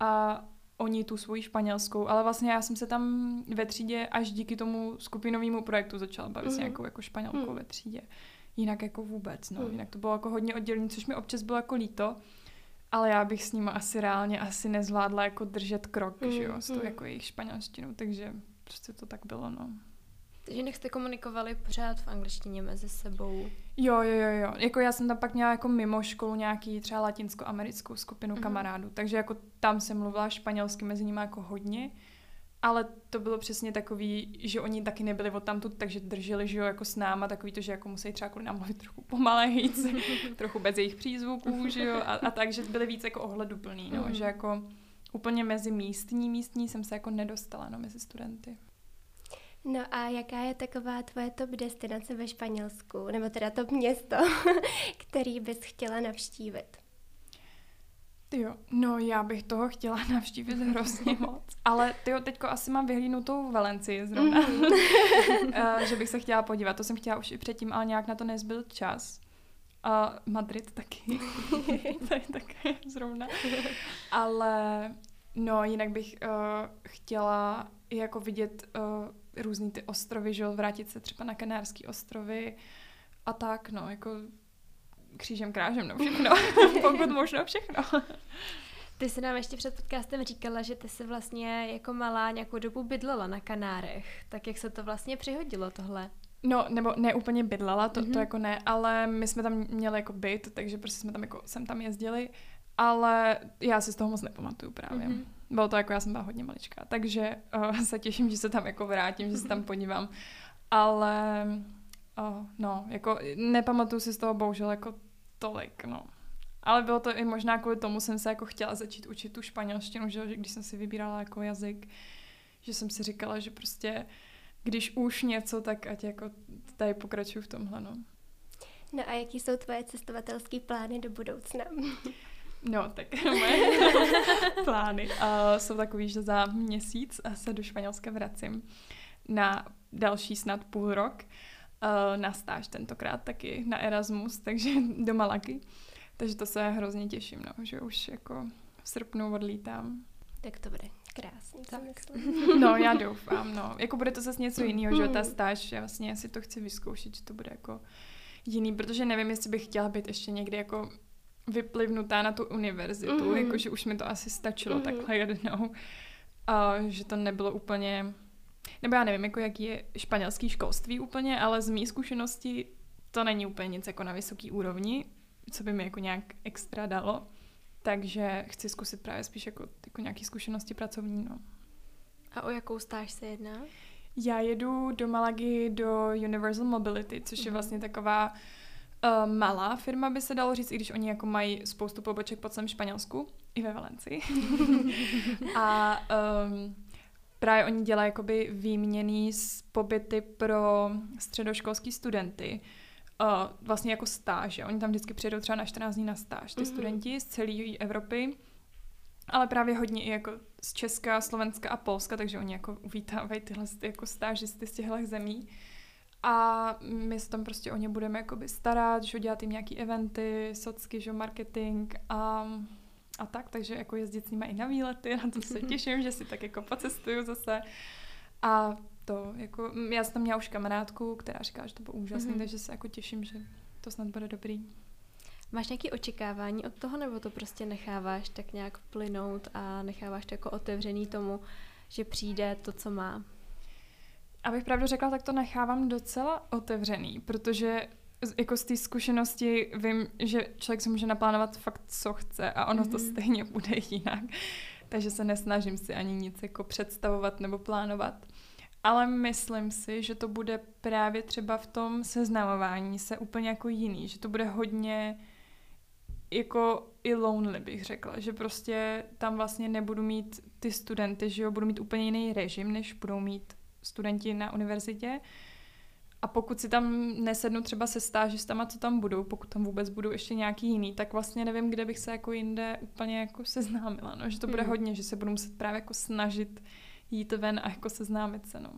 a oni tu svoji španělskou, ale vlastně já jsem se tam ve třídě až díky tomu skupinovému projektu začala bavit mm. s Mhm. nějakou jako španělkou Mm. ve třídě. Jinak jako vůbec, no. Mm. Jinak to bylo jako hodně oddělené, což mi občas bylo jako líto, ale já bych s nimi asi reálně asi nezvládla jako držet krok, Mm, že jo, s tou mm. jako jejich španělštinou, takže prostě to tak bylo, no. Takže jinak jste komunikovali pořád v angličtině mezi sebou. Jo, jo, jo, jo. Jako já jsem tam pak měla jako mimo školu nějaký třeba latinsko-americkou skupinu Mhm. mm-hmm. kamarádů, takže jako tam jsem mluvila španělsky mezi nimi jako hodně, ale to bylo přesně takový, že oni taky nebyli od tamtud, takže drželi, že jo, jako s náma, takový to, že jako musí třeba kvůli nám mluvit trochu pomalejc, trochu bez jejich přízvuků, že jo, a, a tak, že byli víc jako ohleduplný, no, Mhm. že jako úplně mezi místní, místní jsem se jako nedostala, no, mezi studenty. No a jaká je taková tvoje top destinace ve Španělsku, nebo teda top město, který bys chtěla navštívit? Ty jo, no já bych toho chtěla navštívit hrozně moc. Ale ty jo, teďko asi mám vyhlídnutou Valencii zrovna, Mhm. Eh, že bych se chtěla podívat. To jsem chtěla už i předtím, ale nějak na to nezbyl čas. A Madrid taky. to je také zrovna. Ale no, jinak bych uh, chtěla jako vidět uh, různý ty ostrovy, že jo, vrátit se třeba na Kanárský ostrovy a tak, no, jako křížem krážem, no všechno. Pokud možno všechno. Ty jsi nám ještě před podcastem říkala, že ty jsi vlastně jako malá nějakou dobu bydlela na Kanárech. Tak jak se to vlastně přihodilo tohle? No, nebo ne úplně bydlela, to, mm-hmm. Mhm. to jako ne, ale my jsme tam měli jako byt, takže prostě jsme tam jako, sem tam jezdili, ale já si z toho moc nepamatuju právě. Mhm. Mm-hmm. Bylo to jako, já jsem byla hodně maličká, takže uh, se těším, že se tam jako vrátím, že se tam podívám, ale uh, no, jako nepamatuju si z toho bohužel jako tolik, no. Ale bylo to i možná kvůli tomu, jsem se jako chtěla začít učit tu španělštinu, že, když jsem si vybírala jako jazyk, že jsem si říkala, že prostě když už něco, tak ať jako tady pokračuju v tomhle, no. No a jaký jsou tvoje cestovatelské plány do budoucna? No, tak moje plány uh, jsou takový, že za měsíc se do Španělska vracím na další snad půl rok uh, na stáž tentokrát taky na Erasmus, takže do Malaky. Takže to se hrozně těším, no, že už jako v srpnu odlítám. Tak to bude krásný, Tak. No, já doufám, no. Jako bude to zase něco jiného, že ta Mm. stáž, já vlastně si to chci vyzkoušet, že to bude jako jiný, protože nevím, jestli bych chtěla být ještě někdy jako vyplivnutá na tu univerzitu, Mhm. jakože už mi to asi stačilo Mhm. takhle jednou. A že to nebylo úplně, nebo já nevím, jako jaký je španělský školství úplně, ale z mý zkušenosti to není úplně nic jako na vysoký úrovni, co by mi jako nějak extra dalo. Takže chci zkusit právě spíš jako, jako nějaké zkušenosti pracovní, no. A o jakou stáž se jedná? Já jedu do Malagy do Universal Mobility, což je Mhm. vlastně taková uh, malá firma, by se dalo říct, i když oni jako mají spoustu poboček po celém Španělsku, i ve Valencii. a um, právě oni dělají jakoby výměný z pobyty pro středoškolský studenty. Uh, vlastně jako stáže. Oni tam vždycky přijedou třeba na 14 dní na stáž, ty Mhm. studenti z celé Evropy. Ale právě hodně i jako z Česka, Slovenska a Polska, takže oni jako uvítávají tyhle ty jako stážisty z těchto zemí. A my se tam prostě o ně budeme jakoby starat, že dělat jim nějaký eventy, socky, že marketing a, a tak, takže jako jezdit s nimi i na výlety, na to se těším, že si tak jako pocestuju zase. A to, jako, já jsem tam měla už kamarádku, která říká, že to bylo úžasný, Mhm. takže se jako těším, že to snad bude dobrý. Máš nějaké očekávání od toho, nebo to prostě necháváš tak nějak plynout a necháváš to jako otevřený tomu, že přijde to, co má? Abych pravdu řekla, tak to nechávám docela otevřený, protože z- jako z té zkušenosti vím, že člověk si může naplánovat fakt, co chce a ono mm-hmm. to Mhm. stejně bude jinak. Takže se nesnažím si ani nic jako představovat nebo plánovat. ale myslím si, že to bude právě třeba v tom seznamování se úplně jako jiný, že to bude hodně jako i lonely bych řekla, že prostě tam vlastně nebudu mít ty studenty, že jo, budu mít úplně jiný režim, než budou mít studenti na univerzitě. A pokud si tam nesednu třeba se stážistama, co tam budou, pokud tam vůbec budou ještě nějaký jiný, tak vlastně nevím, kde bych se jako jinde úplně jako seznámila, no, že to bude hmm. hodně, že se budu muset právě jako snažit jít ven a jako seznámit se, no.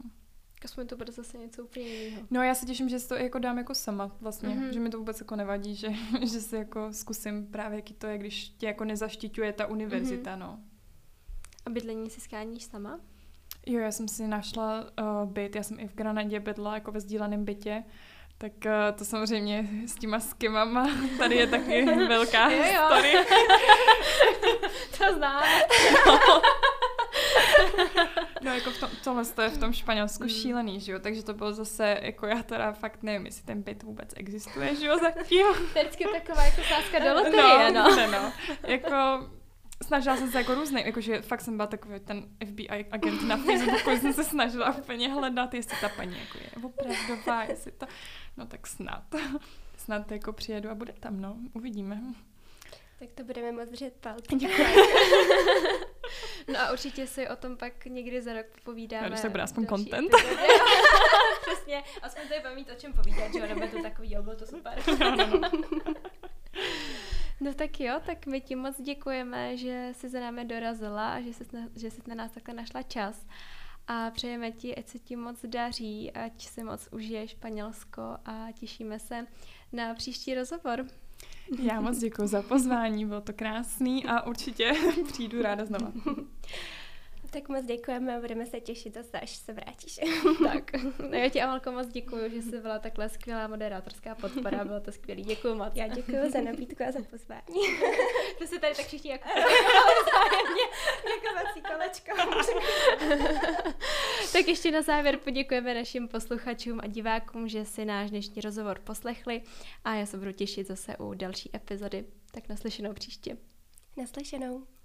Aspoň to bude zase něco úplně jiného. No já se těším, že si to jako dám jako sama vlastně, mm-hmm. že mi to vůbec jako nevadí, že, že si jako zkusím právě, jaký to je, když tě jako nezaštiťuje ta univerzita, mm-hmm. no. A bydlení si skáníš sama? Jo, já jsem si našla uh, byt, já jsem i v Granadě bydla jako ve sdíleném bytě, tak uh, to samozřejmě s těma skimama, tady je taky velká jo, jo. story. to znám. No jako v tom, tohle to je v tom Španělsku mm. šílený, že jo, takže to bylo zase, jako já teda fakt nevím, jestli ten byt vůbec existuje, že jo, zatím. Vždycky taková jako sázka do loterie, no. no. no. Jako snažila jsem se jako různý, jakože fakt jsem byla takový ten FBI agent na Facebooku, jsem se snažila úplně hledat, jestli ta paní jako je opravdová, jestli to, no tak snad, snad jako přijedu a bude tam, no, uvidíme. Tak to budeme moc držet palce. No a určitě si o tom pak někdy za rok povídáme. Když to bude aspoň content. Přesně, aspoň tady budeme mít o čem povídat, že jo, nebo to takový, jo, bylo to super. no, no, no. No tak jo, tak my ti moc děkujeme, že jsi za námi dorazila a že jsi, že jsi na nás takhle našla čas. A přejeme ti, ať se ti moc daří, ať si moc užije Španělsko a těšíme se na příští rozhovor. Já moc děkuji za pozvání, bylo to krásný a určitě přijdu ráda znova. Tak moc děkujeme a budeme se těšit zase, až se vrátíš. tak, no já ti Amalko moc děkuji, že jsi byla takhle skvělá moderátorská podpora, bylo to skvělý, děkuji moc. Já děkuji za nabídku a za pozvání. to se tady tak všichni jako děkovací kolečko. tak ještě na závěr poděkujeme našim posluchačům a divákům, že si náš dnešní rozhovor poslechli a já se budu těšit zase u další epizody. Tak naslyšenou příště. Naslyšenou.